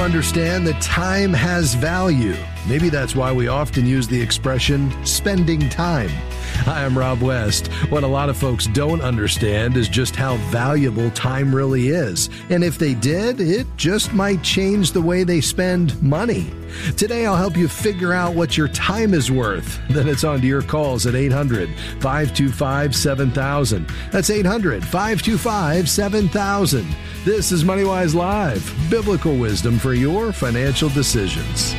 understand that time has value. Maybe that's why we often use the expression spending time. Hi, I'm Rob West. What a lot of folks don't understand is just how valuable time really is. And if they did, it just might change the way they spend money. Today, I'll help you figure out what your time is worth. Then it's on to your calls at 800 525 7000. That's 800 525 7000. This is MoneyWise Live, biblical wisdom for your financial decisions.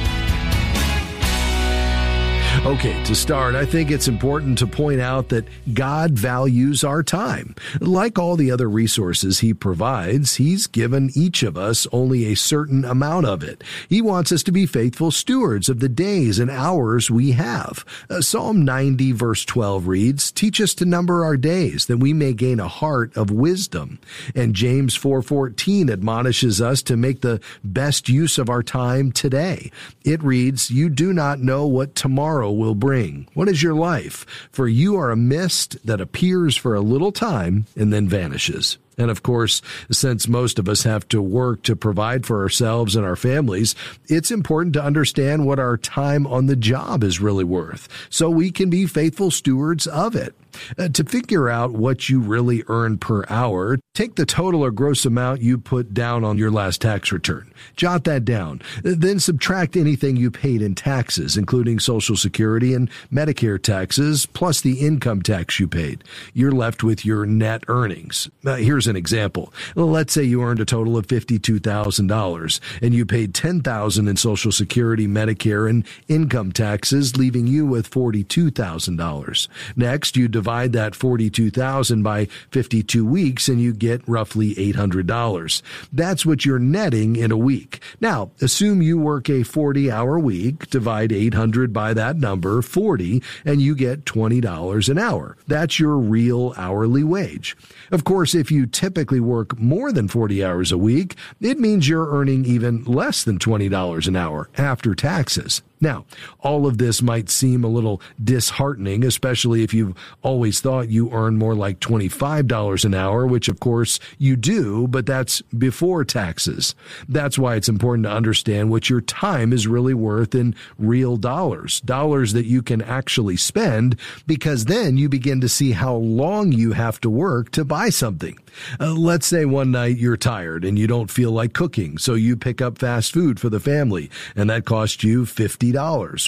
Okay, to start, I think it's important to point out that God values our time. Like all the other resources He provides, He's given each of us only a certain amount of it. He wants us to be faithful stewards of the days and hours we have. Uh, Psalm 90 verse 12 reads, Teach us to number our days that we may gain a heart of wisdom. And James 4.14 admonishes us to make the best use of our time today. It reads, You do not know what tomorrow will bring. What is your life? For you are a mist that appears for a little time and then vanishes. And of course, since most of us have to work to provide for ourselves and our families, it's important to understand what our time on the job is really worth so we can be faithful stewards of it. Uh, to figure out what you really earn per hour, take the total or gross amount you put down on your last tax return. Jot that down. Then subtract anything you paid in taxes, including Social Security and Medicare taxes, plus the income tax you paid. You're left with your net earnings. Uh, here's an example. Let's say you earned a total of $52,000 and you paid $10,000 in Social Security, Medicare, and income taxes, leaving you with $42,000. Next, you divide that 42,000 by 52 weeks and you get roughly $800. That's what you're netting in a week. Now, assume you work a 40 hour week, divide 800 by that number, 40, and you get $20 an hour. That's your real hourly wage. Of course, if you typically work more than 40 hours a week, it means you're earning even less than $20 an hour after taxes. Now, all of this might seem a little disheartening, especially if you've always thought you earn more like $25 an hour, which of course you do, but that's before taxes. That's why it's important to understand what your time is really worth in real dollars, dollars that you can actually spend, because then you begin to see how long you have to work to buy something. Uh, let's say one night you're tired and you don't feel like cooking, so you pick up fast food for the family, and that costs you $50,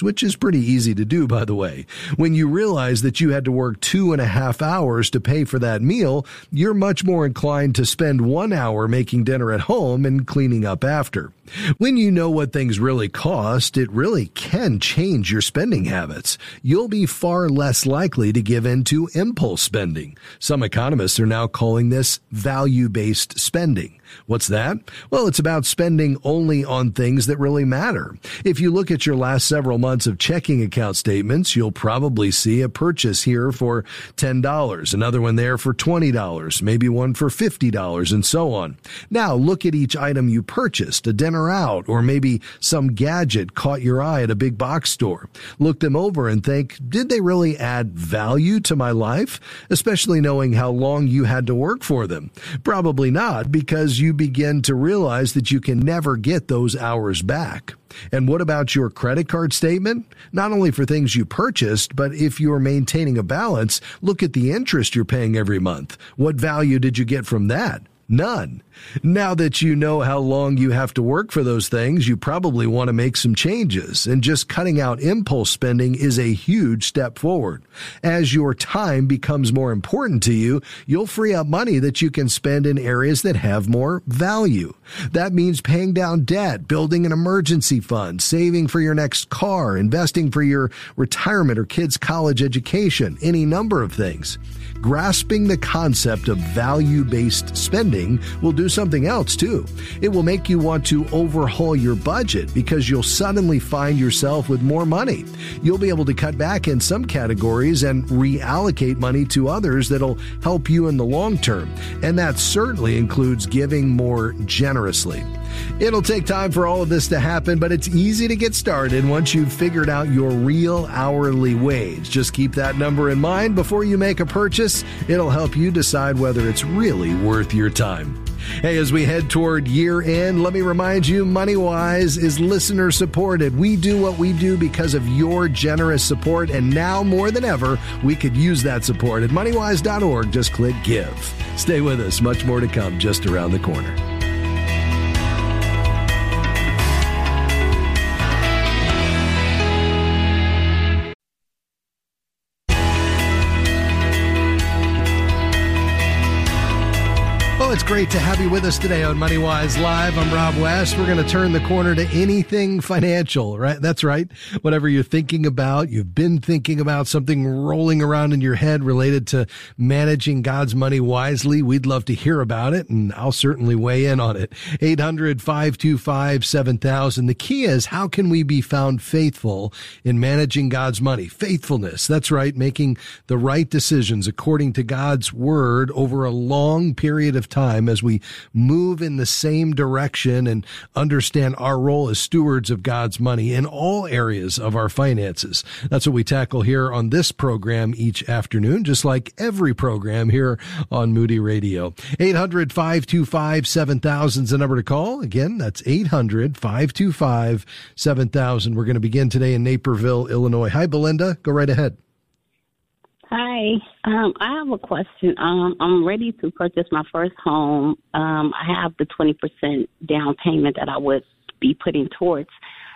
which is pretty easy to do, by the way. When you realize that you had to work two and a half hours to pay for that meal, you're much more inclined to spend one hour making dinner at home and cleaning up after. When you know what things really cost, it really can change your spending habits. You'll be far less likely to give in to impulse spending. Some economists are now calling this value based spending. What's that? Well, it's about spending only on things that really matter. If you look at your last several months of checking account statements, you'll probably see a purchase here for $10, another one there for $20, maybe one for $50, and so on. Now look at each item you purchased, a dinner out, or maybe some gadget caught your eye at a big box store. Look them over and think, did they really add value to my life? Especially knowing how long you had to work for them. Probably not, because you begin to realize that you can never get those hours back. And what about your credit card statement? Not only for things you purchased, but if you're maintaining a balance, look at the interest you're paying every month. What value did you get from that? None. Now that you know how long you have to work for those things, you probably want to make some changes, and just cutting out impulse spending is a huge step forward. As your time becomes more important to you, you'll free up money that you can spend in areas that have more value. That means paying down debt, building an emergency fund, saving for your next car, investing for your retirement or kids' college education, any number of things. Grasping the concept of value based spending will do something else too. It will make you want to overhaul your budget because you'll suddenly find yourself with more money. You'll be able to cut back in some categories and reallocate money to others that'll help you in the long term. And that certainly includes giving more generously. It'll take time for all of this to happen, but it's easy to get started once you've figured out your real hourly wage. Just keep that number in mind before you make a purchase. It'll help you decide whether it's really worth your time. Hey, as we head toward year end, let me remind you MoneyWise is listener supported. We do what we do because of your generous support, and now more than ever, we could use that support. At MoneyWise.org, just click give. Stay with us, much more to come just around the corner. Great to have you with us today on MoneyWise Live. I'm Rob West. We're going to turn the corner to anything financial, right? That's right. Whatever you're thinking about, you've been thinking about something rolling around in your head related to managing God's money wisely. We'd love to hear about it, and I'll certainly weigh in on it. 800 525 7000. The key is how can we be found faithful in managing God's money? Faithfulness. That's right. Making the right decisions according to God's word over a long period of time time as we move in the same direction and understand our role as stewards of God's money in all areas of our finances. That's what we tackle here on this program each afternoon, just like every program here on Moody Radio. 800 525 7000 is the number to call. Again, that's 800 525 7000. We're going to begin today in Naperville, Illinois. Hi, Belinda. Go right ahead. Hi, um, I have a question. Um, I'm ready to purchase my first home. Um, I have the 20% down payment that I would be putting towards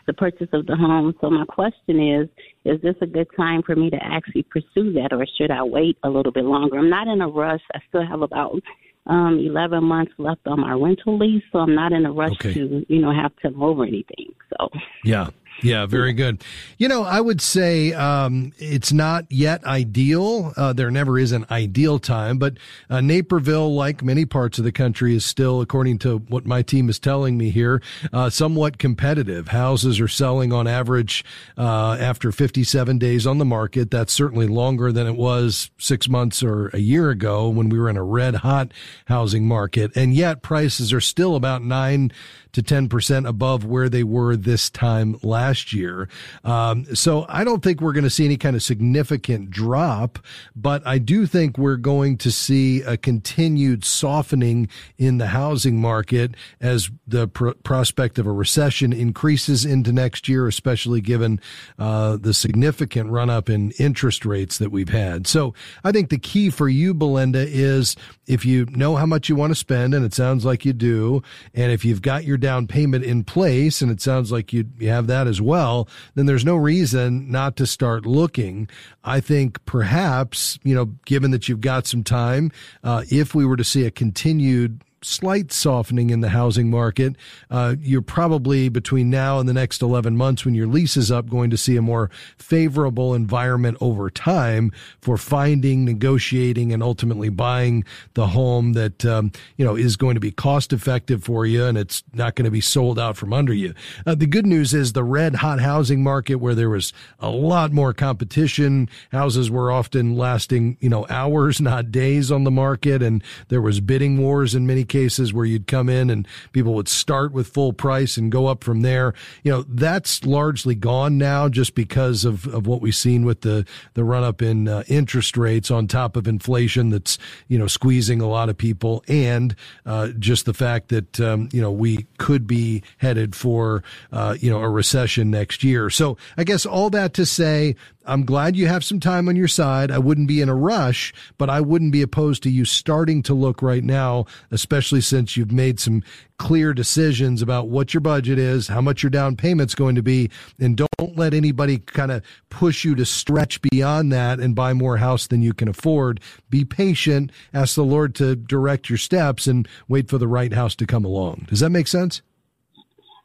the purchase of the home. So my question is, is this a good time for me to actually pursue that or should I wait a little bit longer? I'm not in a rush. I still have about um, 11 months left on my rental lease, so I'm not in a rush okay. to, you know, have to move or anything. So Yeah. Yeah, very good. You know, I would say um, it's not yet ideal. Uh, there never is an ideal time, but uh, Naperville, like many parts of the country, is still, according to what my team is telling me here, uh, somewhat competitive. Houses are selling on average uh, after 57 days on the market. That's certainly longer than it was six months or a year ago when we were in a red hot housing market. And yet prices are still about nine to 10% above where they were this time last year. Um, so I don't think we're going to see any kind of significant drop, but I do think we're going to see a continued softening in the housing market as the pr- prospect of a recession increases into next year, especially given uh, the significant run up in interest rates that we've had. So I think the key for you, Belinda, is if you know how much you want to spend, and it sounds like you do, and if you've got your down payment in place, and it sounds like you, you have that as well, then there's no reason not to start looking. I think perhaps, you know, given that you've got some time, uh, if we were to see a continued slight softening in the housing market. Uh, you're probably between now and the next 11 months when your lease is up going to see a more favorable environment over time for finding, negotiating, and ultimately buying the home that, um, you know, is going to be cost effective for you and it's not going to be sold out from under you. Uh, the good news is the red hot housing market where there was a lot more competition. Houses were often lasting, you know, hours, not days on the market. And there was bidding wars in many cases where you'd come in and people would start with full price and go up from there. You know, that's largely gone now just because of, of what we've seen with the, the run up in uh, interest rates on top of inflation that's, you know, squeezing a lot of people and uh, just the fact that, um, you know, we could be headed for, uh, you know, a recession next year. So I guess all that to say I'm glad you have some time on your side. I wouldn't be in a rush, but I wouldn't be opposed to you starting to look right now, especially since you've made some clear decisions about what your budget is, how much your down payment's going to be, and don't let anybody kind of push you to stretch beyond that and buy more house than you can afford. Be patient, ask the Lord to direct your steps and wait for the right house to come along. Does that make sense?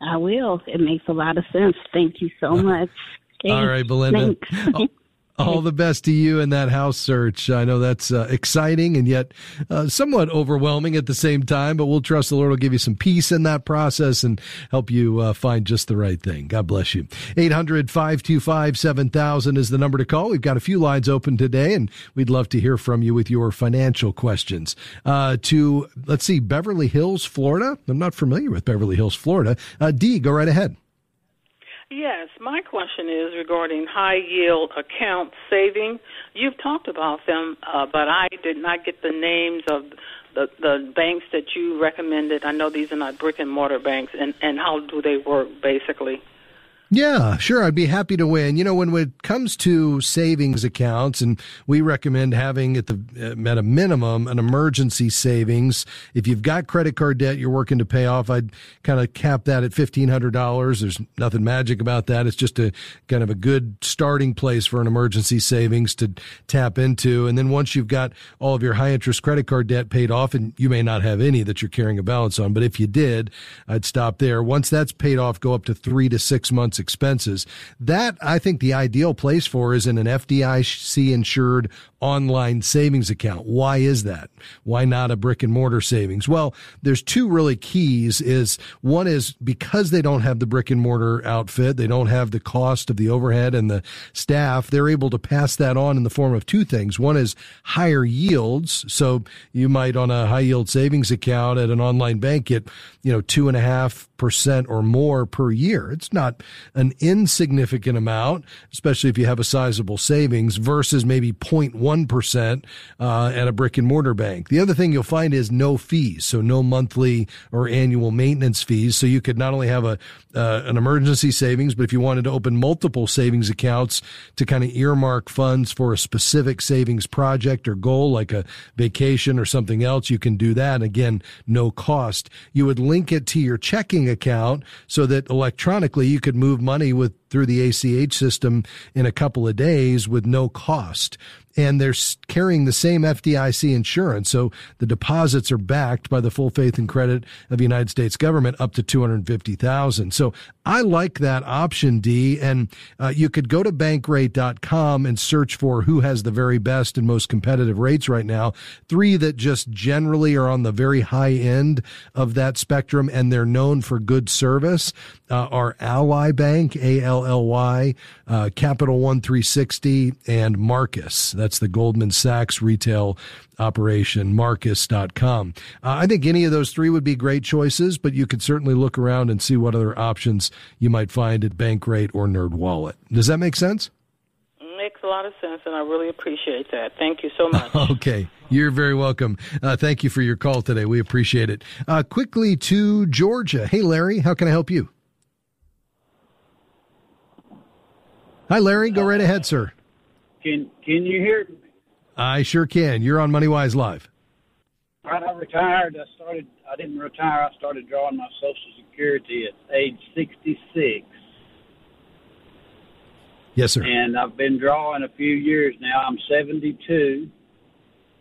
I will. It makes a lot of sense. Thank you so much. All right, Belinda. All the best to you in that house search. I know that's uh, exciting and yet uh, somewhat overwhelming at the same time, but we'll trust the Lord will give you some peace in that process and help you uh, find just the right thing. God bless you. 800 525 7000 is the number to call. We've got a few lines open today and we'd love to hear from you with your financial questions. Uh, to, let's see, Beverly Hills, Florida. I'm not familiar with Beverly Hills, Florida. Uh, D, go right ahead. Yes, my question is regarding high yield account saving. You've talked about them, uh, but I did not get the names of the the banks that you recommended. I know these are not brick and mortar banks, and and how do they work basically? Yeah, sure. I'd be happy to win. You know, when it comes to savings accounts, and we recommend having at the uh, at a minimum an emergency savings. If you've got credit card debt you're working to pay off, I'd kind of cap that at fifteen hundred dollars. There's nothing magic about that. It's just a kind of a good starting place for an emergency savings to tap into. And then once you've got all of your high interest credit card debt paid off, and you may not have any that you're carrying a balance on, but if you did, I'd stop there. Once that's paid off, go up to three to six months expenses. That I think the ideal place for is in an FDIC insured online savings account. Why is that? Why not a brick and mortar savings? Well, there's two really keys is one is because they don't have the brick and mortar outfit, they don't have the cost of the overhead and the staff, they're able to pass that on in the form of two things. One is higher yields. So you might on a high yield savings account at an online bank get, you know, two and a half percent or more per year. It's not an insignificant amount, especially if you have a sizable savings versus maybe 0.1% uh, at a brick and mortar bank. The other thing you'll find is no fees. So no monthly or annual maintenance fees. So you could not only have a, uh, an emergency savings, but if you wanted to open multiple savings accounts to kind of earmark funds for a specific savings project or goal, like a vacation or something else, you can do that. Again, no cost. You would link it to your checking account so that electronically you could move money with through the ACH system in a couple of days with no cost and they're carrying the same FDIC insurance. So the deposits are backed by the full faith and credit of the United States government up to 250,000. So I like that option, D. And uh, you could go to bankrate.com and search for who has the very best and most competitive rates right now. Three that just generally are on the very high end of that spectrum and they're known for good service uh, are Ally Bank, A-L-L-Y, uh, Capital One 360 and Marcus. That's the Goldman Sachs retail operation, marcus.com. Uh, I think any of those three would be great choices, but you could certainly look around and see what other options you might find at Bankrate or NerdWallet. Does that make sense? Makes a lot of sense, and I really appreciate that. Thank you so much. okay. You're very welcome. Uh, thank you for your call today. We appreciate it. Uh, quickly to Georgia. Hey, Larry, how can I help you? Hi, Larry. Go right ahead, sir. Can Can you hear me? I sure can. You're on MoneyWise Live. All right, I retired. I started. I didn't retire. I started drawing my Social Security at age 66. Yes, sir. And I've been drawing a few years now. I'm 72,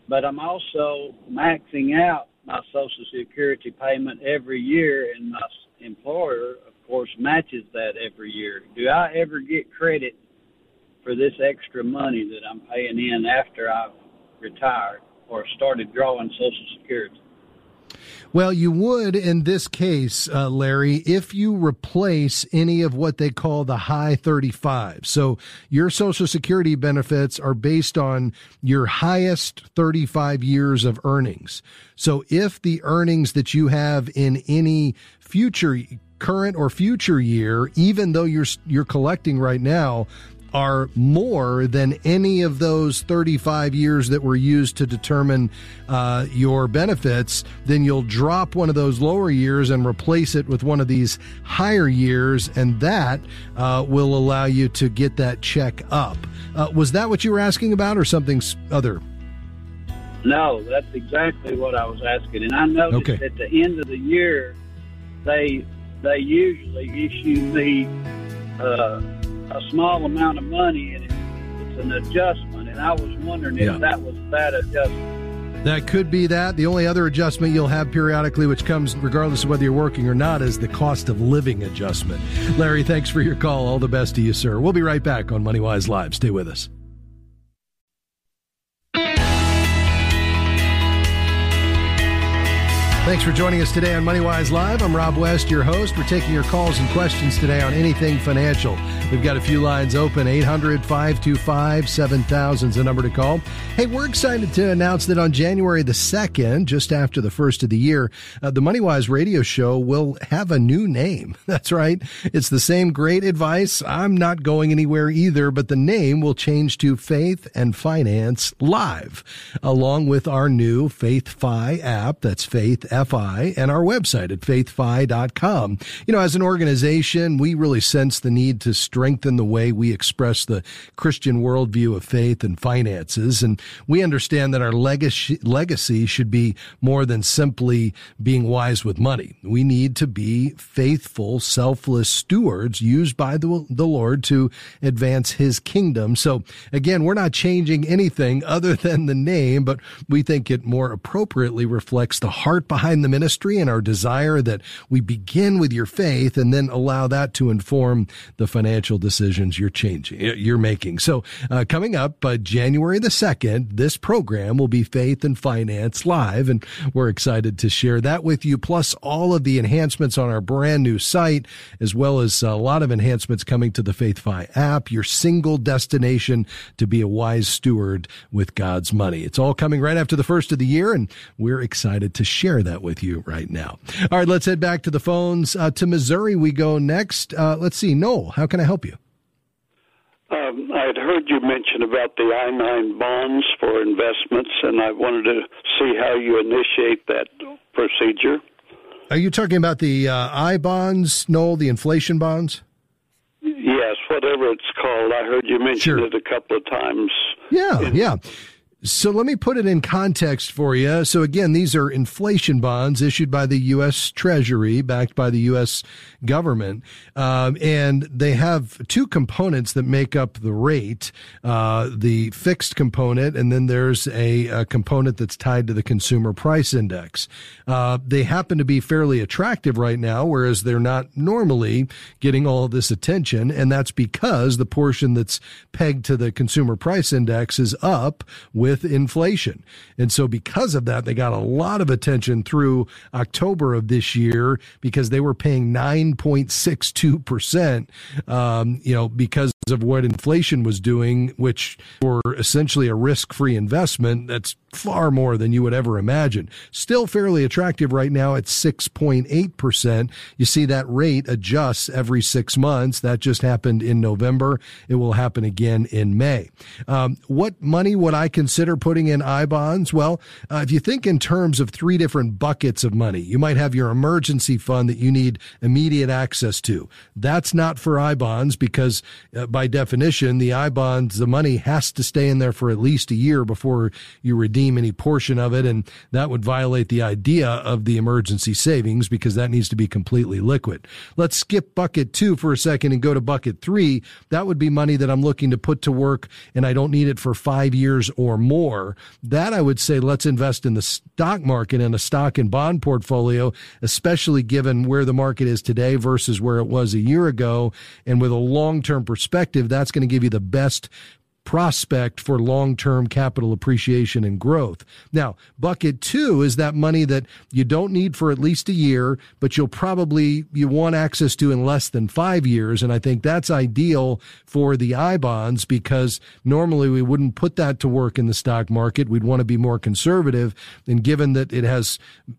but I'm also maxing out my Social Security payment every year, and my employer, course, matches that every year. Do I ever get credit for this extra money that I'm paying in after I've retired or started drawing Social Security? Well, you would in this case, uh, Larry, if you replace any of what they call the high 35. So your Social Security benefits are based on your highest 35 years of earnings. So if the earnings that you have in any future current or future year, even though you're you're collecting right now, are more than any of those 35 years that were used to determine uh, your benefits, then you'll drop one of those lower years and replace it with one of these higher years, and that uh, will allow you to get that check up. Uh, was that what you were asking about, or something other? No, that's exactly what I was asking, and I noticed okay. at the end of the year, they they usually issue me uh, a small amount of money, and it's an adjustment. And I was wondering if that was that adjustment. That could be that. The only other adjustment you'll have periodically, which comes regardless of whether you're working or not, is the cost of living adjustment. Larry, thanks for your call. All the best to you, sir. We'll be right back on MoneyWise Live. Stay with us. Thanks for joining us today on MoneyWise Live. I'm Rob West, your host. We're taking your calls and questions today on anything financial. We've got a few lines open 800 525 7000 is the number to call. Hey, we're excited to announce that on January the 2nd, just after the first of the year, uh, the MoneyWise radio show will have a new name. That's right. It's the same great advice. I'm not going anywhere either, but the name will change to Faith and Finance Live, along with our new Faith Fi app. That's Faith FI and our website at faithfi.com. You know, as an organization, we really sense the need to strengthen the way we express the Christian worldview of faith and finances. And we understand that our legacy, legacy should be more than simply being wise with money. We need to be faithful, selfless stewards used by the, the Lord to advance his kingdom. So again, we're not changing anything other than the name, but we think it more appropriately reflects the heart behind behind the ministry and our desire that we begin with your faith and then allow that to inform the financial decisions you're changing, you're making. So, uh, coming up uh, January the 2nd, this program will be Faith and Finance Live, and we're excited to share that with you, plus all of the enhancements on our brand new site, as well as a lot of enhancements coming to the FaithFi app, your single destination to be a wise steward with God's money. It's all coming right after the first of the year, and we're excited to share that that with you right now. All right, let's head back to the phones. Uh, to Missouri we go next. Uh, let's see. Noel, how can I help you? Um, I had heard you mention about the I 9 bonds for investments, and I wanted to see how you initiate that procedure. Are you talking about the uh, I bonds, Noel, the inflation bonds? Yes, whatever it's called. I heard you mention sure. it a couple of times. Yeah, in- yeah. So let me put it in context for you. So again, these are inflation bonds issued by the U.S. Treasury, backed by the U.S. government, um, and they have two components that make up the rate: uh, the fixed component, and then there's a, a, component that's tied to the consumer price index. Uh, they happen to be fairly attractive right now, whereas they're not normally getting all this attention, and that's because the portion that's pegged to the consumer price index is up with with inflation. And so because of that, they got a lot of attention through October of this year because they were paying 9.62%, um, you know, because of what inflation was doing, which were essentially a risk free investment, that's far more than you would ever imagine. Still fairly attractive right now at 6.8%. You see that rate adjusts every six months. That just happened in November. It will happen again in May. Um, what money would I consider putting in I bonds? Well, uh, if you think in terms of three different buckets of money, you might have your emergency fund that you need immediate access to. That's not for I bonds because uh, by definition, the I bonds, the money has to stay in there for at least a year before you redeem any portion of it. And that would violate the idea of the emergency savings because that needs to be completely liquid. Let's skip bucket two for a second and go to bucket three. That would be money that I'm looking to put to work and I don't need it for five years or more. That I would say let's invest in the stock market and a stock and bond portfolio, especially given where the market is today versus where it was a year ago. And with a long term perspective, that's going to give you the best prospect for long-term capital appreciation and growth. Now, bucket 2 is that money that you don't need for at least a year, but you'll probably you want access to in less than 5 years, and I think that's ideal for the I bonds because normally we wouldn't put that to work in the stock market. We'd want to be more conservative, and given that it has,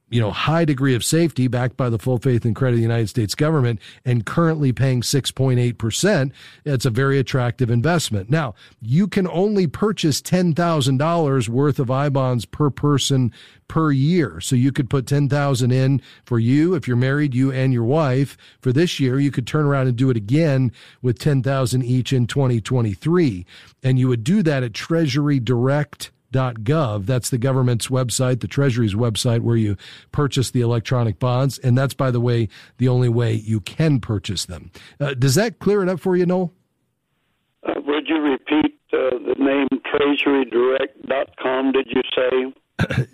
you know, high degree of safety backed by the full faith and credit of the United States government and currently paying 6.8%, it's a very attractive investment. Now, you can only purchase $10,000 worth of I bonds per person per year. So you could put 10,000 in for you if you're married, you and your wife for this year. You could turn around and do it again with 10,000 each in 2023. And you would do that at Treasury Direct gov. That's the government's website, the Treasury's website, where you purchase the electronic bonds. And that's, by the way, the only way you can purchase them. Uh, does that clear it up for you, Noel? Uh, would you repeat uh, the name treasurydirect.com, did you say?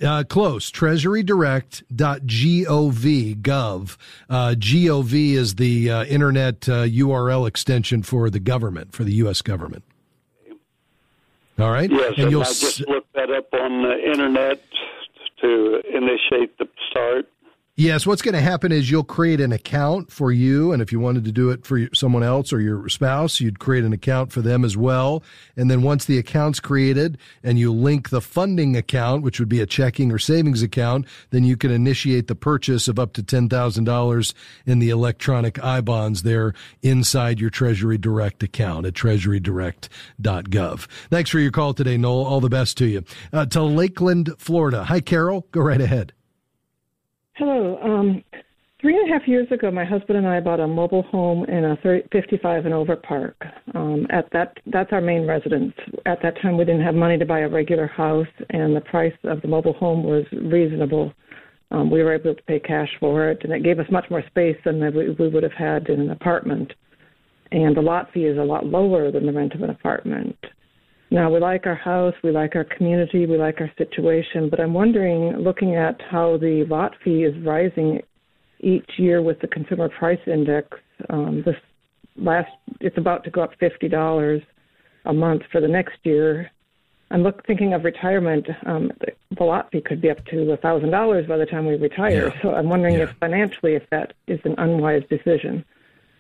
Uh, close. Treasurydirect.gov. Gov. Uh, gov is the uh, internet uh, URL extension for the government, for the U.S. government. All right. Yes, and, and you'll I just s- looked that up on the internet to initiate the start. Yes, what's going to happen is you'll create an account for you, and if you wanted to do it for someone else or your spouse, you'd create an account for them as well. And then once the account's created and you link the funding account, which would be a checking or savings account, then you can initiate the purchase of up to $10,000 in the electronic I-bonds there inside your Treasury Direct account at treasurydirect.gov. Thanks for your call today, Noel. All the best to you. Uh, to Lakeland, Florida. Hi, Carol. Go right ahead. Hello. Um, three and a half years ago, my husband and I bought a mobile home in a 30, 55 and over park. Um, at that, that's our main residence. At that time, we didn't have money to buy a regular house, and the price of the mobile home was reasonable. Um, we were able to pay cash for it, and it gave us much more space than we, we would have had in an apartment. And the lot fee is a lot lower than the rent of an apartment. Now, we like our house, we like our community, we like our situation, but I'm wondering, looking at how the lot fee is rising each year with the consumer price index, um, this last it's about to go up fifty dollars a month for the next year. I'm look, thinking of retirement. Um, the lot fee could be up to a thousand dollars by the time we retire. Yeah. So I'm wondering yeah. if financially, if that is an unwise decision.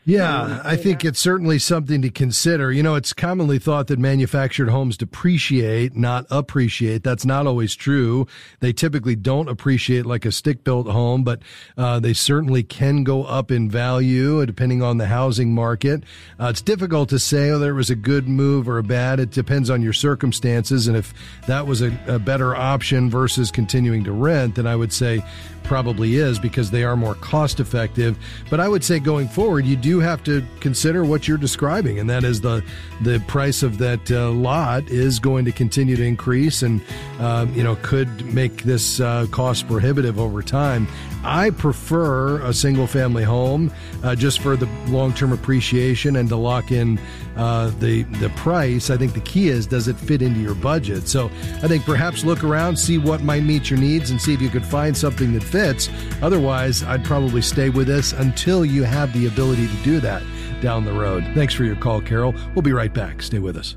Yeah, I think it's certainly something to consider. You know, it's commonly thought that manufactured homes depreciate, not appreciate. That's not always true. They typically don't appreciate like a stick built home, but uh, they certainly can go up in value depending on the housing market. Uh, it's difficult to say whether it was a good move or a bad. It depends on your circumstances. And if that was a, a better option versus continuing to rent, then I would say probably is because they are more cost effective. But I would say going forward, you do have to consider what you're describing, and that is the the price of that uh, lot is going to continue to increase, and uh, you know could make this uh, cost prohibitive over time. I prefer a single family home uh, just for the long term appreciation and to lock in uh, the the price. I think the key is does it fit into your budget. So I think perhaps look around, see what might meet your needs, and see if you could find something that fits. Otherwise, I'd probably stay with this until you have the ability to do that down the road. Thanks for your call, Carol. We'll be right back. Stay with us.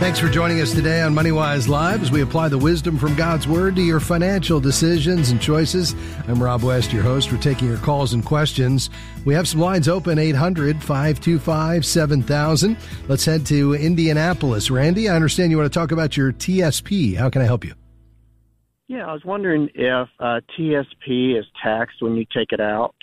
Thanks for joining us today on MoneyWise Live as we apply the wisdom from God's Word to your financial decisions and choices. I'm Rob West, your host. We're taking your calls and questions. We have some lines open 800 525 7000. Let's head to Indianapolis. Randy, I understand you want to talk about your TSP. How can I help you? Yeah, I was wondering if uh, TSP is taxed when you take it out.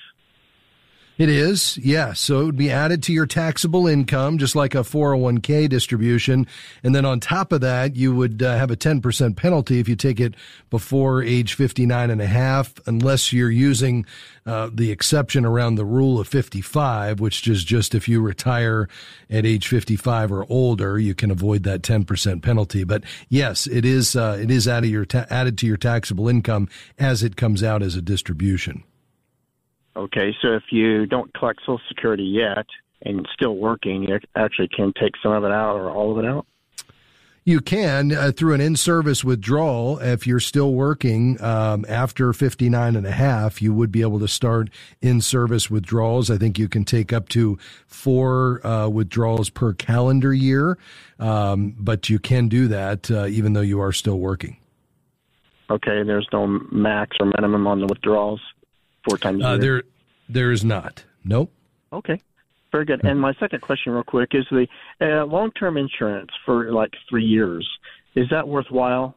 It is, yes. So it would be added to your taxable income, just like a 401k distribution. And then on top of that, you would uh, have a 10% penalty if you take it before age 59 and a half, unless you're using uh, the exception around the rule of 55, which is just if you retire at age 55 or older, you can avoid that 10% penalty. But yes, it is, uh, it is your ta- added to your taxable income as it comes out as a distribution. Okay, so if you don't collect Social Security yet and still working, you actually can take some of it out or all of it out? You can uh, through an in-service withdrawal. If you're still working um, after 59 and a half, you would be able to start in-service withdrawals. I think you can take up to four uh, withdrawals per calendar year, um, but you can do that uh, even though you are still working. Okay, there's no max or minimum on the withdrawals four times a uh, year? There, there is not. Nope. Okay. Very good. And my second question, real quick, is the uh, long-term insurance for like three years. Is that worthwhile?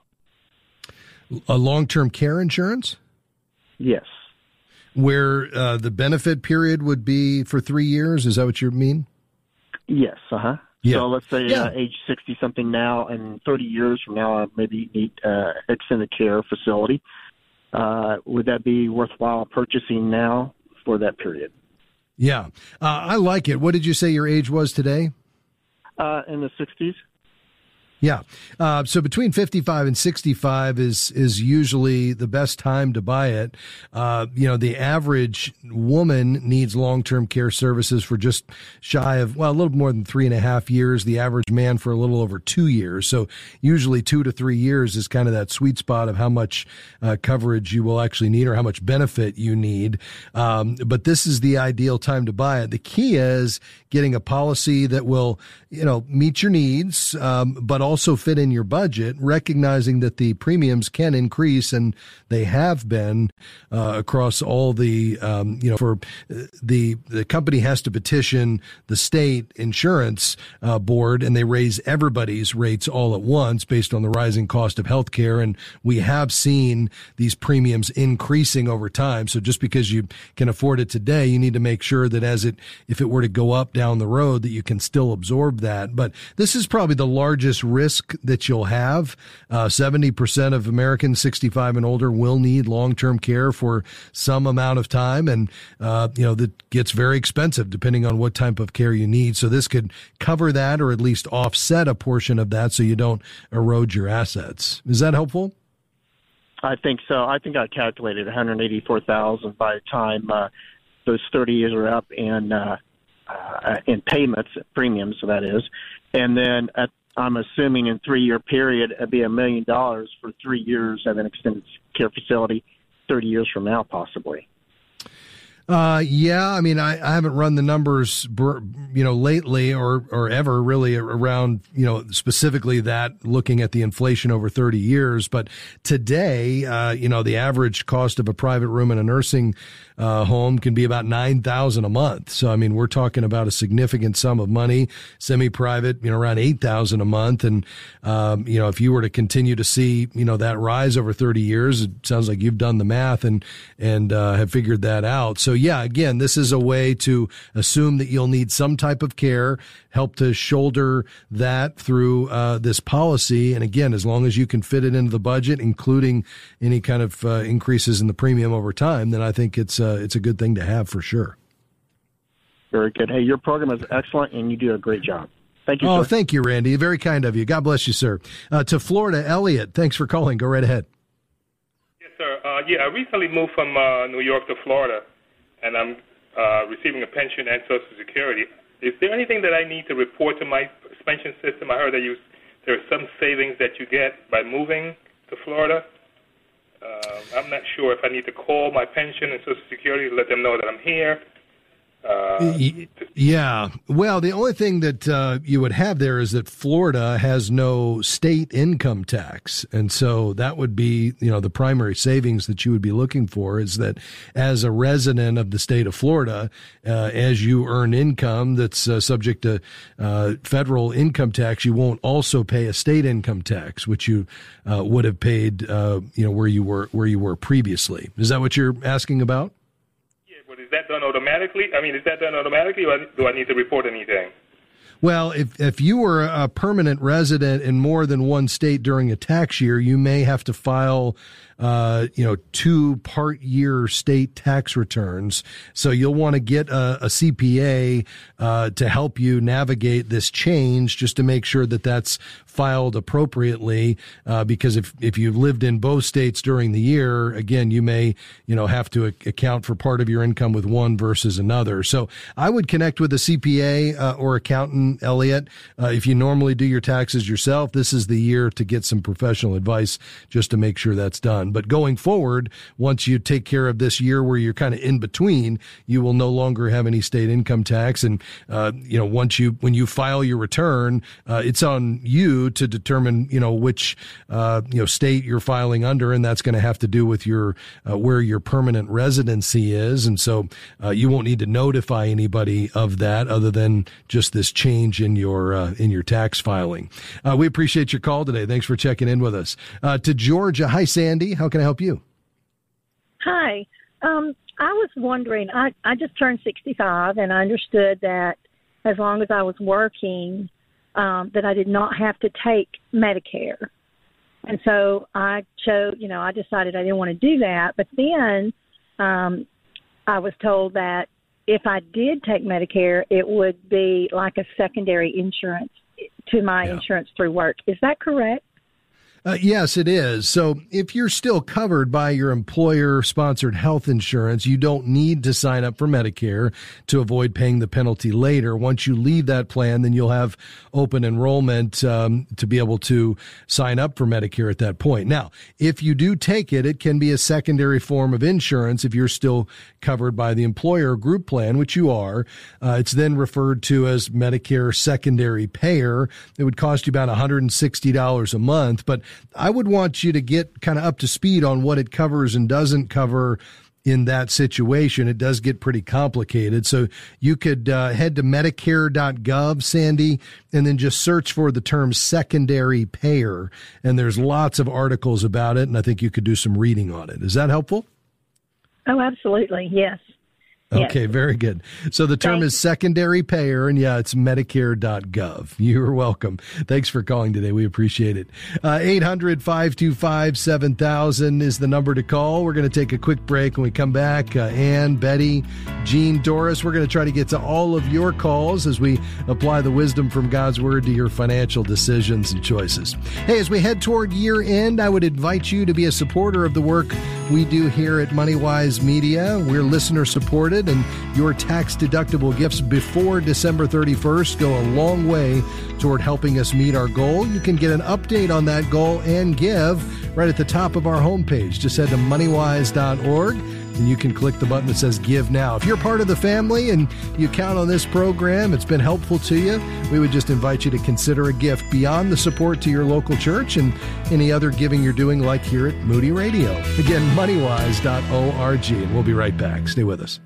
A long-term care insurance? Yes. Where uh, the benefit period would be for three years? Is that what you mean? Yes. Uh huh. Yeah. So let's say yeah. uh, age 60 something now, and 30 years from now, I maybe need uh, extended care facility uh, would that be worthwhile purchasing now for that period? Yeah, uh, I like it. What did you say your age was today? Uh, in the 60s. Yeah. Uh, so between 55 and 65 is, is usually the best time to buy it. Uh, you know, the average woman needs long-term care services for just shy of, well, a little more than three and a half years. The average man for a little over two years. So usually two to three years is kind of that sweet spot of how much uh, coverage you will actually need or how much benefit you need. Um, but this is the ideal time to buy it. The key is getting a policy that will, you know, meet your needs, um, but also fit in your budget, recognizing that the premiums can increase and they have been uh, across all the, um, you know, for uh, the the company has to petition the state insurance uh, board, and they raise everybody's rates all at once based on the rising cost of health care, and we have seen these premiums increasing over time. So just because you can afford it today, you need to make sure that as it if it were to go up down the road, that you can still absorb that. But this is probably the largest risk that you'll have. Uh, 70% of Americans 65 and older will need long-term care for some amount of time. And, uh, you know, that gets very expensive depending on what type of care you need. So this could cover that or at least offset a portion of that so you don't erode your assets. Is that helpful? I think so. I think I calculated 184,000 by the time uh, those 30 years are up in uh, uh, in payments, premiums, that is, and then at I'm assuming in three year period it'd be a million dollars for three years at an extended care facility, thirty years from now possibly. Uh, yeah, I mean, I, I haven't run the numbers, you know, lately or or ever really around, you know, specifically that looking at the inflation over 30 years. But today, uh, you know, the average cost of a private room in a nursing uh, home can be about 9000 a month. So, I mean, we're talking about a significant sum of money, semi-private, you know, around 8000 a month. And, um, you know, if you were to continue to see, you know, that rise over 30 years, it sounds like you've done the math and, and, uh, have figured that out. So, yeah, again, this is a way to assume that you'll need some type of care, help to shoulder that through, uh, this policy. And again, as long as you can fit it into the budget, including any kind of, uh, increases in the premium over time, then I think it's, uh, it's a good thing to have for sure. Very good. Hey, your program is excellent, and you do a great job. Thank you. Oh, sir. thank you, Randy. Very kind of you. God bless you, sir. Uh, to Florida, Elliot. Thanks for calling. Go right ahead. Yes, sir. Uh, yeah, I recently moved from uh, New York to Florida, and I'm uh, receiving a pension and Social Security. Is there anything that I need to report to my pension system? I heard that you there are some savings that you get by moving to Florida. Uh, I'm not sure if I need to call my pension and Social Security to let them know that I'm here. Uh, yeah. Well, the only thing that uh, you would have there is that Florida has no state income tax. And so that would be, you know, the primary savings that you would be looking for is that as a resident of the state of Florida, uh, as you earn income that's uh, subject to uh, federal income tax, you won't also pay a state income tax, which you uh, would have paid, you know, where you were where you were previously. Is that what you're asking about? That done automatically? I mean, is that done automatically, or do I need to report anything? Well, if if you were a permanent resident in more than one state during a tax year, you may have to file uh, you know, two part year state tax returns. So you'll want to get a, a CPA uh, to help you navigate this change just to make sure that that's filed appropriately. Uh, because if, if you've lived in both states during the year, again, you may, you know, have to account for part of your income with one versus another. So I would connect with a CPA uh, or accountant, Elliot. Uh, if you normally do your taxes yourself, this is the year to get some professional advice just to make sure that's done. But going forward, once you take care of this year where you're kind of in between, you will no longer have any state income tax. And, uh, you know, once you, when you file your return, uh, it's on you to determine, you know, which, uh, you know, state you're filing under. And that's going to have to do with your, uh, where your permanent residency is. And so, uh, you won't need to notify anybody of that other than just this change in your, uh, in your tax filing. we appreciate your call today. Thanks for checking in with us. to Georgia. Hi, Sandy. How can I help you? Hi. Um, I was wondering, I, I just turned 65 and I understood that as long as I was working, um, that I did not have to take Medicare. And so I chose, you know, I decided I didn't want to do that. But then um, I was told that if I did take Medicare, it would be like a secondary insurance to my yeah. insurance through work. Is that correct? Uh, yes, it is. So if you're still covered by your employer sponsored health insurance, you don't need to sign up for Medicare to avoid paying the penalty later. Once you leave that plan, then you'll have open enrollment um, to be able to sign up for Medicare at that point. Now, if you do take it, it can be a secondary form of insurance if you're still covered by the employer group plan, which you are. Uh, it's then referred to as Medicare secondary payer. It would cost you about $160 a month, but I would want you to get kind of up to speed on what it covers and doesn't cover in that situation. It does get pretty complicated. So you could uh, head to Medicare.gov, Sandy, and then just search for the term secondary payer. And there's lots of articles about it. And I think you could do some reading on it. Is that helpful? Oh, absolutely. Yes. Okay, yes. very good. So the term Thanks. is secondary payer, and yeah, it's Medicare.gov. You're welcome. Thanks for calling today. We appreciate it. Uh, 800 525 7000 is the number to call. We're going to take a quick break. When we come back, uh, Ann, Betty, Jean, Doris, we're going to try to get to all of your calls as we apply the wisdom from God's Word to your financial decisions and choices. Hey, as we head toward year end, I would invite you to be a supporter of the work we do here at MoneyWise Media. We're listener supported and your tax deductible gifts before December 31st go a long way toward helping us meet our goal. You can get an update on that goal and give right at the top of our homepage. Just head to moneywise.org and you can click the button that says Give Now. If you're part of the family and you count on this program, it's been helpful to you, we would just invite you to consider a gift beyond the support to your local church and any other giving you're doing, like here at Moody Radio. Again, moneywise.org, and we'll be right back. Stay with us.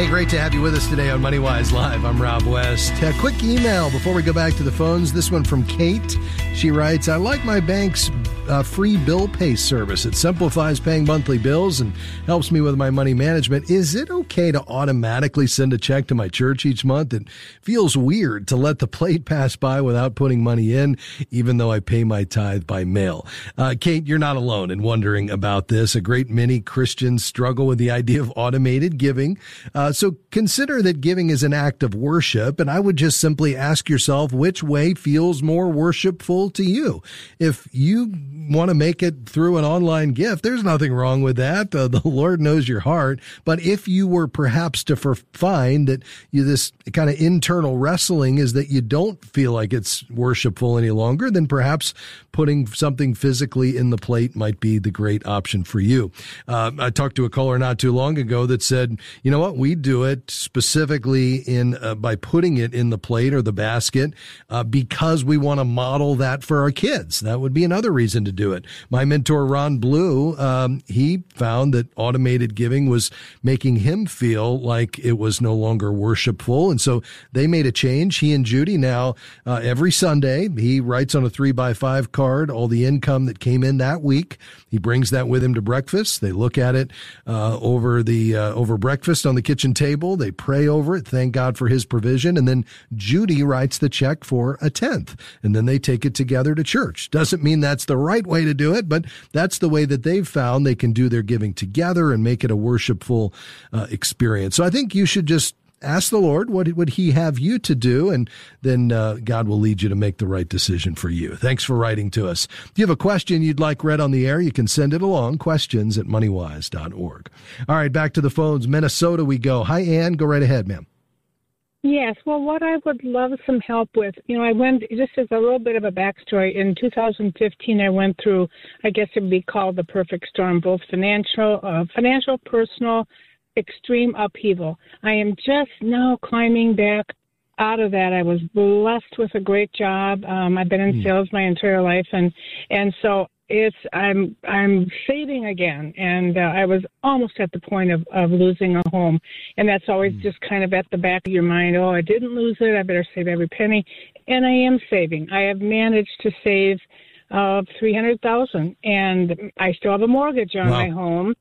Hey, great to have you with us today on MoneyWise Live. I'm Rob West. A quick email before we go back to the phones. This one from Kate. She writes, I like my bank's uh, free bill pay service. It simplifies paying monthly bills and helps me with my money management. Is it okay to automatically send a check to my church each month? It feels weird to let the plate pass by without putting money in, even though I pay my tithe by mail. Uh, Kate, you're not alone in wondering about this. A great many Christians struggle with the idea of automated giving. Uh, so consider that giving is an act of worship. And I would just simply ask yourself which way feels more worshipful to you. If you want to make it through an online gift, there's nothing wrong with that. Uh, the Lord knows your heart. But if you were perhaps to find that you, this kind of internal wrestling is that you don't feel like it's worshipful any longer, then perhaps putting something physically in the plate might be the great option for you. Uh, I talked to a caller not too long ago that said, you know what, we do it specifically in uh, by putting it in the plate or the basket uh, because we want to model that for our kids. That would be another reason to do it. My mentor Ron Blue, um, he found that automated giving was making him feel like it was no longer worshipful, and so they made a change. He and Judy now uh, every Sunday he writes on a three by five card all the income that came in that week. He brings that with him to breakfast. They look at it uh, over the uh, over breakfast on the kitchen table. They pray over it, thank God for His provision, and then Judy writes the check for a tenth, and then they take it together to church. Doesn't mean that's the right way to do it, but that's the way that they've found they can do their giving together and make it a worshipful uh, experience. So I think you should just ask the Lord what would He have you to do, and then uh, God will lead you to make the right decision for you. Thanks for writing to us. If you have a question you'd like read on the air, you can send it along. Questions at moneywise.org. All right, back to the phones. Minnesota, we go. Hi, Ann. Go right ahead, ma'am. Yes, well, what I would love some help with, you know, I went, just as a little bit of a backstory, in 2015, I went through, I guess it would be called the perfect storm, both financial, uh, financial, personal, extreme upheaval. I am just now climbing back out of that. I was blessed with a great job. Um, I've been in mm. sales my entire life, and and so it's I'm I'm saving again, and uh, I was almost at the point of of losing a home, and that's always mm. just kind of at the back of your mind. Oh, I didn't lose it. I better save every penny, and I am saving. I have managed to save uh, three hundred thousand, and I still have a mortgage on wow. my home.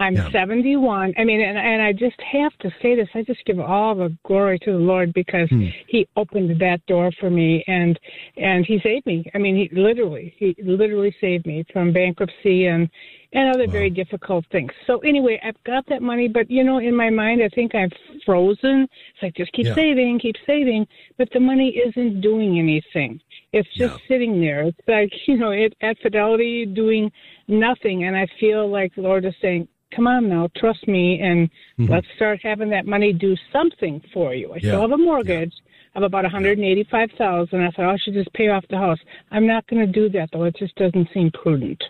I'm yeah. 71. I mean, and, and I just have to say this. I just give all the glory to the Lord because hmm. He opened that door for me, and and He saved me. I mean, He literally, He literally saved me from bankruptcy, and and other wow. very difficult things. So anyway, I've got that money, but you know, in my mind, I think I'm frozen. It's like just keep yeah. saving, keep saving, but the money isn't doing anything. It's just yeah. sitting there. It's like you know, it, at Fidelity doing nothing, and I feel like the Lord is saying, "Come on now, trust me, and mm-hmm. let's start having that money do something for you." I yeah. still have a mortgage. Of about one hundred and eighty-five thousand. I thought oh, I should just pay off the house. I'm not going to do that though. It just doesn't seem prudent.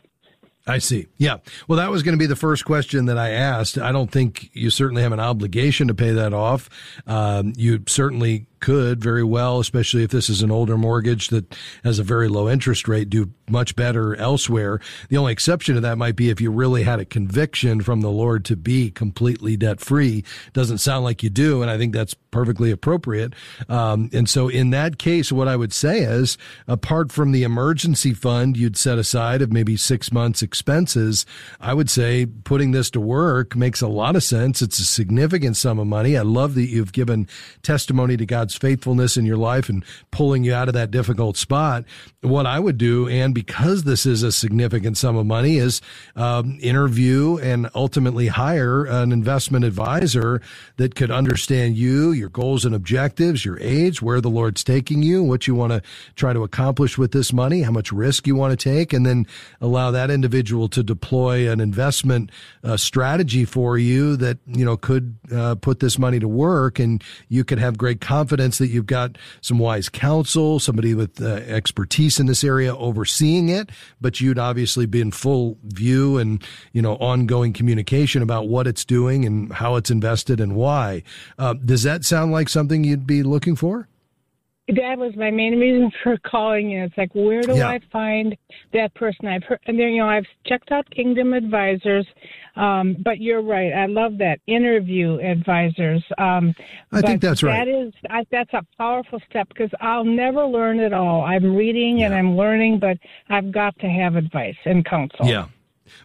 I see. Yeah. Well, that was going to be the first question that I asked. I don't think you certainly have an obligation to pay that off. Um, you certainly could very well, especially if this is an older mortgage that has a very low interest rate, do much better elsewhere. The only exception to that might be if you really had a conviction from the Lord to be completely debt free. Doesn't sound like you do, and I think that's perfectly appropriate. Um, and so in that case, what I would say is, apart from the emergency fund you'd set aside of maybe six months expenses, I would say putting this to work makes a lot of sense. It's a significant sum of money. I love that you've given testimony to God's God's faithfulness in your life and pulling you out of that difficult spot. What I would do, and because this is a significant sum of money, is um, interview and ultimately hire an investment advisor that could understand you, your goals and objectives, your age, where the Lord's taking you, what you want to try to accomplish with this money, how much risk you want to take, and then allow that individual to deploy an investment uh, strategy for you that you know could uh, put this money to work, and you could have great confidence confidence that you've got some wise counsel, somebody with uh, expertise in this area overseeing it, but you'd obviously be in full view and, you know, ongoing communication about what it's doing and how it's invested and why. Uh, does that sound like something you'd be looking for? That was my main reason for calling you. It's like, where do yeah. I find that person? I've heard, and then you know, I've checked out Kingdom Advisors, um, but you're right. I love that interview advisors. Um, I think that's right. That is, I, that's a powerful step because I'll never learn it all. I'm reading yeah. and I'm learning, but I've got to have advice and counsel. Yeah.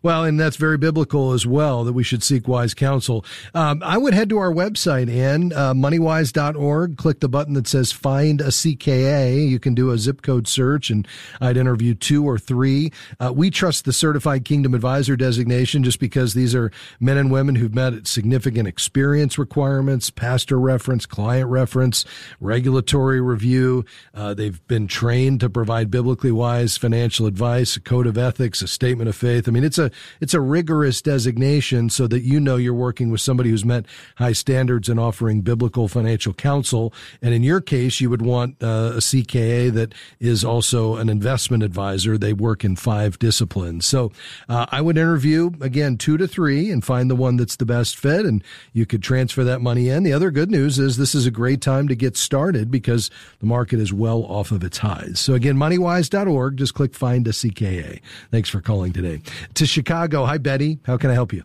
Well, and that's very biblical as well that we should seek wise counsel. Um, I would head to our website, Ann, uh, moneywise.org, click the button that says find a CKA. You can do a zip code search and I'd interview two or three. Uh, we trust the certified kingdom advisor designation just because these are men and women who've met significant experience requirements, pastor reference, client reference, regulatory review. Uh, they've been trained to provide biblically wise financial advice, a code of ethics, a statement of faith. I mean, it's it's a it's a rigorous designation so that you know you're working with somebody who's met high standards in offering biblical financial counsel. And in your case, you would want uh, a CKA that is also an investment advisor. They work in five disciplines. So uh, I would interview again two to three and find the one that's the best fit, and you could transfer that money in. The other good news is this is a great time to get started because the market is well off of its highs. So again, moneywise.org. Just click find a CKA. Thanks for calling today. To Chicago. Hi, Betty. How can I help you?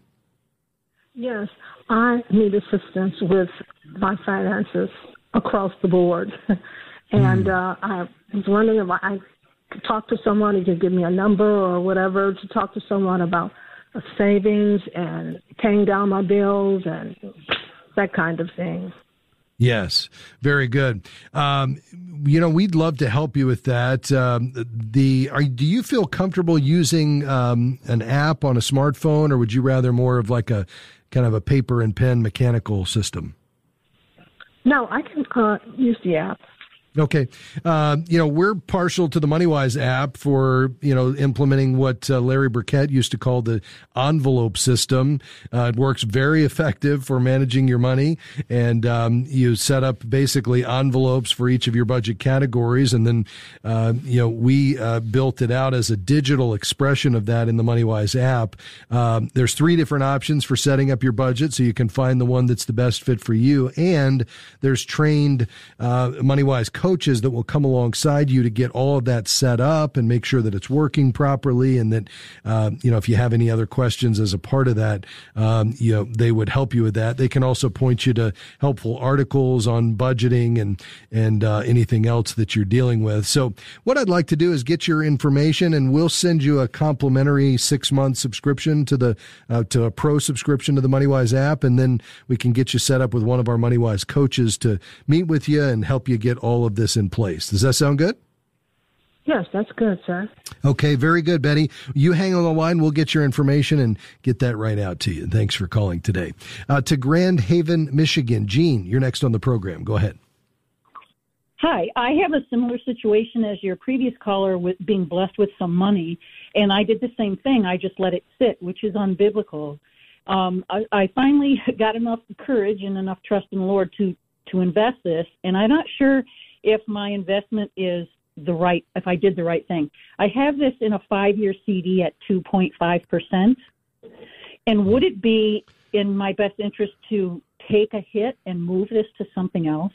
Yes, I need assistance with my finances across the board. and mm. uh, I was wondering if I could talk to someone who could give me a number or whatever to talk to someone about savings and paying down my bills and that kind of thing. Yes, very good. Um, you know, we'd love to help you with that. Um, the are, do you feel comfortable using um, an app on a smartphone, or would you rather more of like a kind of a paper and pen mechanical system? No, I can uh, use the app. Okay. Uh, you know, we're partial to the MoneyWise app for, you know, implementing what uh, Larry Burkett used to call the envelope system. Uh, it works very effective for managing your money. And um, you set up basically envelopes for each of your budget categories. And then, uh, you know, we uh, built it out as a digital expression of that in the MoneyWise app. Um, there's three different options for setting up your budget. So you can find the one that's the best fit for you. And there's trained uh, MoneyWise coaches that will come alongside you to get all of that set up and make sure that it's working properly. And that, uh, you know, if you have any other questions as a part of that, um, you know, they would help you with that. They can also point you to helpful articles on budgeting and, and, uh, anything else that you're dealing with. So what I'd like to do is get your information and we'll send you a complimentary six month subscription to the, uh, to a pro subscription to the MoneyWise app. And then we can get you set up with one of our MoneyWise coaches to meet with you and help you get all of of this in place. Does that sound good? Yes, that's good, sir. Okay, very good, Betty. You hang on the line. We'll get your information and get that right out to you. Thanks for calling today. Uh, to Grand Haven, Michigan. Gene, you're next on the program. Go ahead. Hi, I have a similar situation as your previous caller with being blessed with some money, and I did the same thing. I just let it sit, which is unbiblical. Um, I, I finally got enough courage and enough trust in the Lord to to invest this, and I'm not sure if my investment is the right if I did the right thing. I have this in a five year CD at 2.5 percent, and would it be in my best interest to take a hit and move this to something else?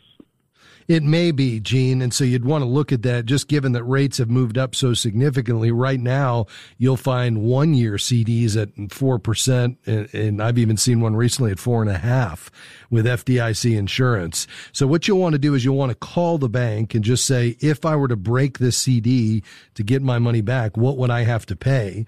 It may be, Gene. And so you'd want to look at that just given that rates have moved up so significantly. Right now, you'll find one year CDs at 4%. And, I've even seen one recently at four and a half with FDIC insurance. So what you'll want to do is you'll want to call the bank and just say, if I were to break this CD to get my money back, what would I have to pay?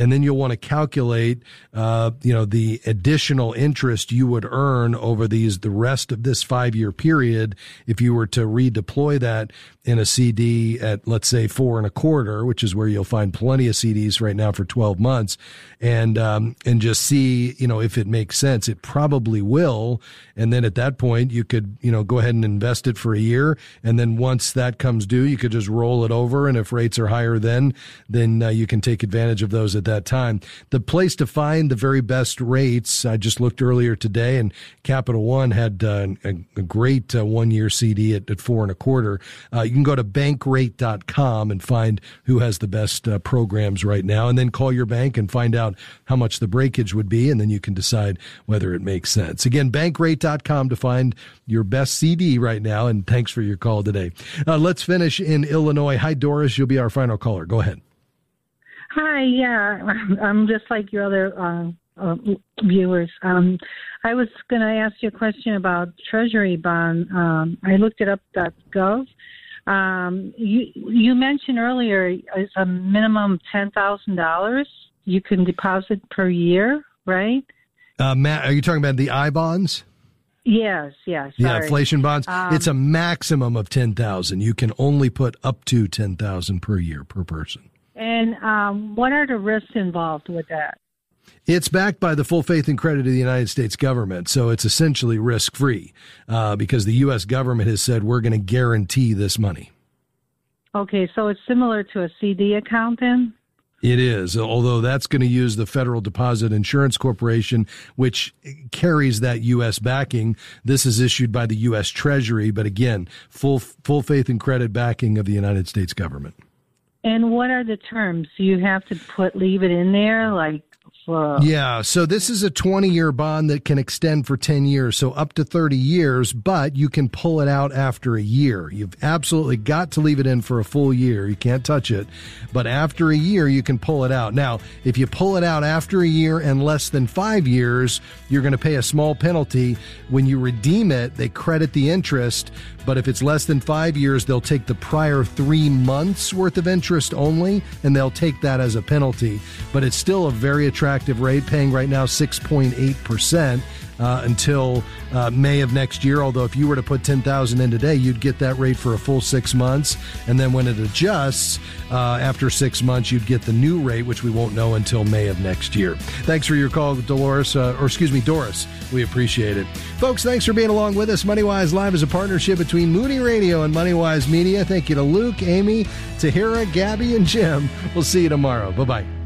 And then you'll want to calculate, uh, you know, the additional interest you would earn over these the rest of this five year period if you were to redeploy that in a CD at let's say four and a quarter, which is where you'll find plenty of CDs right now for 12 months, and um, and just see you know if it makes sense. It probably will, and then at that point you could you know go ahead and invest it for a year, and then once that comes due, you could just roll it over, and if rates are higher then, then uh, you can take advantage of those at that time. The place to find the very best rates, I just looked earlier today, and Capital One had uh, a, a, great uh, one year CD at, at four and a quarter. Uh, you can go to bankrate.com and find who has the best uh, programs right now, and then call your bank and find out how much the breakage would be, and then you can decide whether it makes sense. Again, bankrate.com to find your best CD right now, and thanks for your call today. Uh, let's finish in Illinois. Hi, Doris. You'll be our final caller. Go ahead. Hi, yeah, I'm just like your other uh, uh, viewers. Um, I was going to ask you a question about Treasury bond. Um, I looked it up .gov, um, you you mentioned earlier it's a minimum ten thousand dollars you can deposit per year, right? Uh, Matt, are you talking about the I bonds? Yes, yes. Yeah, inflation bonds. Um, it's a maximum of ten thousand. You can only put up to ten thousand per year per person. And um, what are the risks involved with that? It's backed by the full faith and credit of the United States government, so it's essentially risk free uh, because the U.S. government has said we're going to guarantee this money. Okay, so it's similar to a CD account then? It is, although that's going to use the Federal Deposit Insurance Corporation, which carries that U.S. backing. This is issued by the U.S. Treasury, but again, full full faith and credit backing of the United States government. And what are the terms? Do you have to put leave it in there, like yeah, so this is a 20 year bond that can extend for 10 years, so up to 30 years, but you can pull it out after a year. You've absolutely got to leave it in for a full year. You can't touch it, but after a year, you can pull it out. Now, if you pull it out after a year and less than five years, you're going to pay a small penalty. When you redeem it, they credit the interest, but if it's less than five years, they'll take the prior three months worth of interest only, and they'll take that as a penalty. But it's still a very attractive rate, paying right now 6.8% uh, until uh, May of next year. Although if you were to put ten thousand in today, you'd get that rate for a full six months, and then when it adjusts uh, after six months, you'd get the new rate, which we won't know until May of next year. Thanks for your call, Dolores, uh, or excuse me, Doris. We appreciate it, folks. Thanks for being along with us. MoneyWise Live is a partnership between Moody Radio and MoneyWise Media. Thank you to Luke, Amy, Tahira, Gabby, and Jim. We'll see you tomorrow. Bye bye.